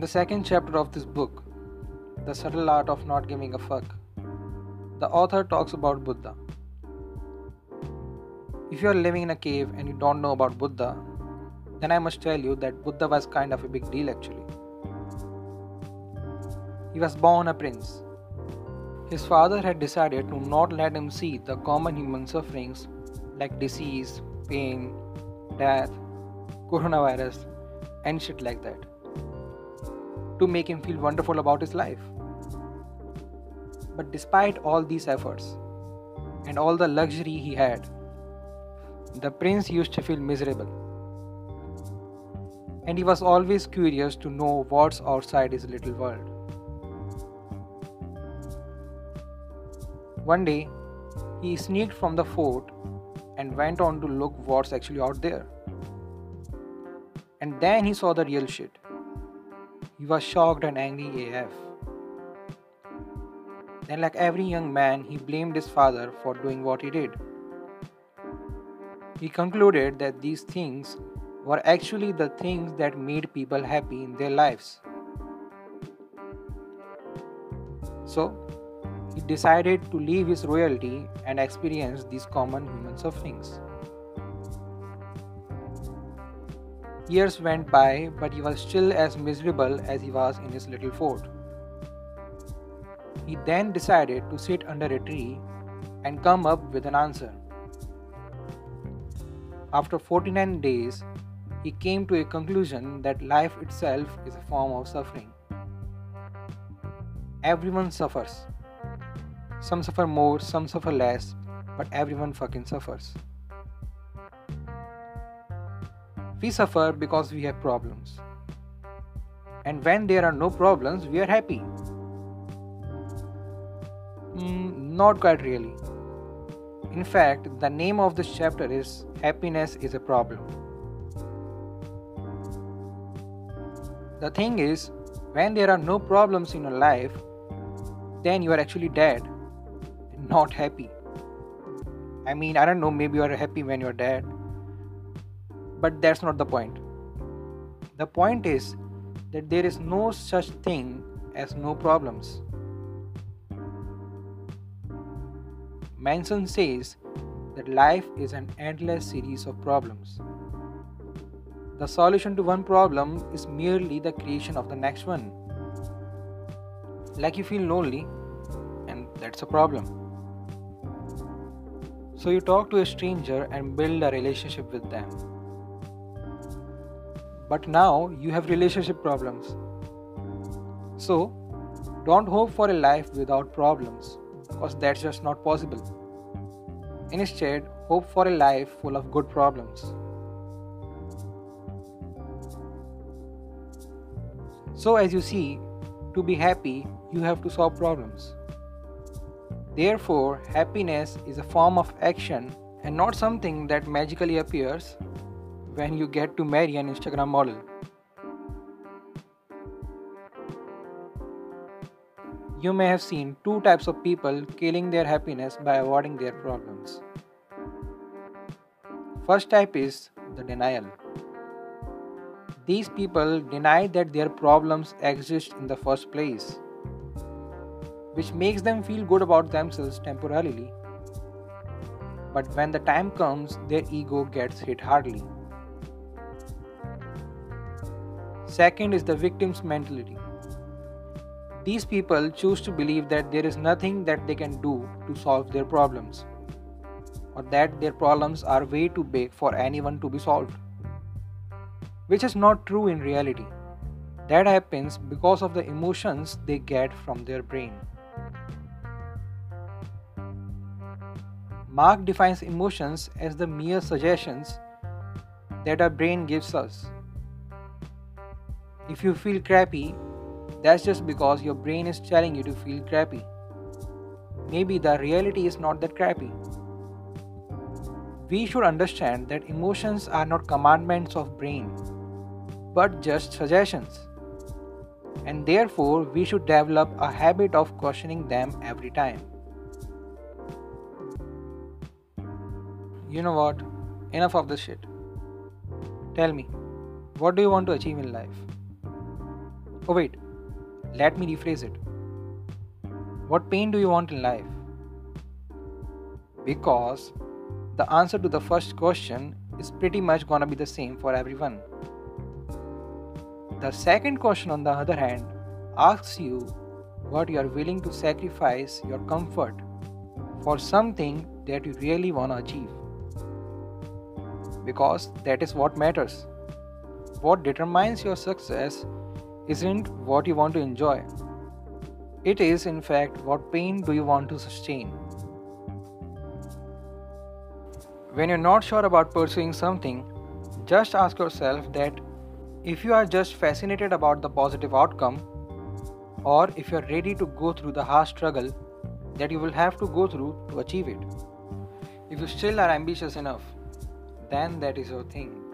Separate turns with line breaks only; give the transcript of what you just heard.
In the second chapter of this book, The Subtle Art of Not Giving a Fuck, the author talks about Buddha. If you are living in a cave and you don't know about Buddha, then I must tell you that Buddha was kind of a big deal actually. He was born a prince. His father had decided to not let him see the common human sufferings like disease, pain, death, coronavirus, and shit like that to make him feel wonderful about his life. But despite all these efforts and all the luxury he had, the prince used to feel miserable. And he was always curious to know what's outside his little world. One day, he sneaked from the fort and went on to look what's actually out there. And then he saw the real shit. He was shocked and angry AF. Then, like every young man, he blamed his father for doing what he did. He concluded that these things were actually the things that made people happy in their lives. So, he decided to leave his royalty and experience these common human sufferings. Years went by, but he was still as miserable as he was in his little fort. He then decided to sit under a tree and come up with an answer. After 49 days, he came to a conclusion that life itself is a form of suffering. Everyone suffers. Some suffer more, some suffer less, but everyone fucking suffers. We suffer because we have problems. And when there are no problems, we are happy. Mm, not quite really. In fact, the name of this chapter is Happiness is a Problem. The thing is, when there are no problems in your life, then you are actually dead, not happy. I mean, I don't know, maybe you are happy when you're dead, but that's not the point. The point is that there is no such thing as no problems. Manson says that life is an endless series of problems. The solution to one problem is merely the creation of the next one. Like you feel lonely, and that's a problem. So you talk to a stranger and build a relationship with them but now you have relationship problems. So, don't hope for a life without problems because that's just not possible. Instead, hope for a life full of good problems. So, as you see, to be happy, you have to solve problems. Therefore, happiness is a form of action and not something that magically appears when you get to marry an Instagram model. You may have seen two types of people killing their happiness by avoiding their problems. First type is the denial. These people deny that their problems exist in the first place, which makes them feel good about themselves temporarily. But when the time comes, their ego gets hit hardly. Second is the victim's mentality. These people choose to believe that there is nothing that they can do to solve their problems, or that their problems are way too big for anyone to be solved. Which is not true in reality. That happens because of the emotions they get from their brain. Mark defines emotions as the mere suggestions that our brain gives us if you feel crappy, that's just because your brain is telling you to feel crappy. Maybe the reality is not that crappy. We should understand that emotions are not commandments of brain, but just suggestions. And therefore, we should develop a habit of questioning them every time. You know what? Enough of this shit. Tell me, what do you want to achieve in life? Oh, wait, let me rephrase it. What pain do you want in life? Because the answer to the first question is pretty much gonna be the same for everyone. The second question, on the other hand, asks you what you are willing to sacrifice your comfort for something that you really want to achieve. Because that is what matters. What determines your success isn't what you want to enjoy, it is, in fact, what pain do you want to sustain. When you're not sure about pursuing something, just ask yourself that if you are just fascinated about the positive outcome, or if you are ready to go through the hard struggle that you will have to go through to achieve it. If you still are ambitious enough, then that is your thing.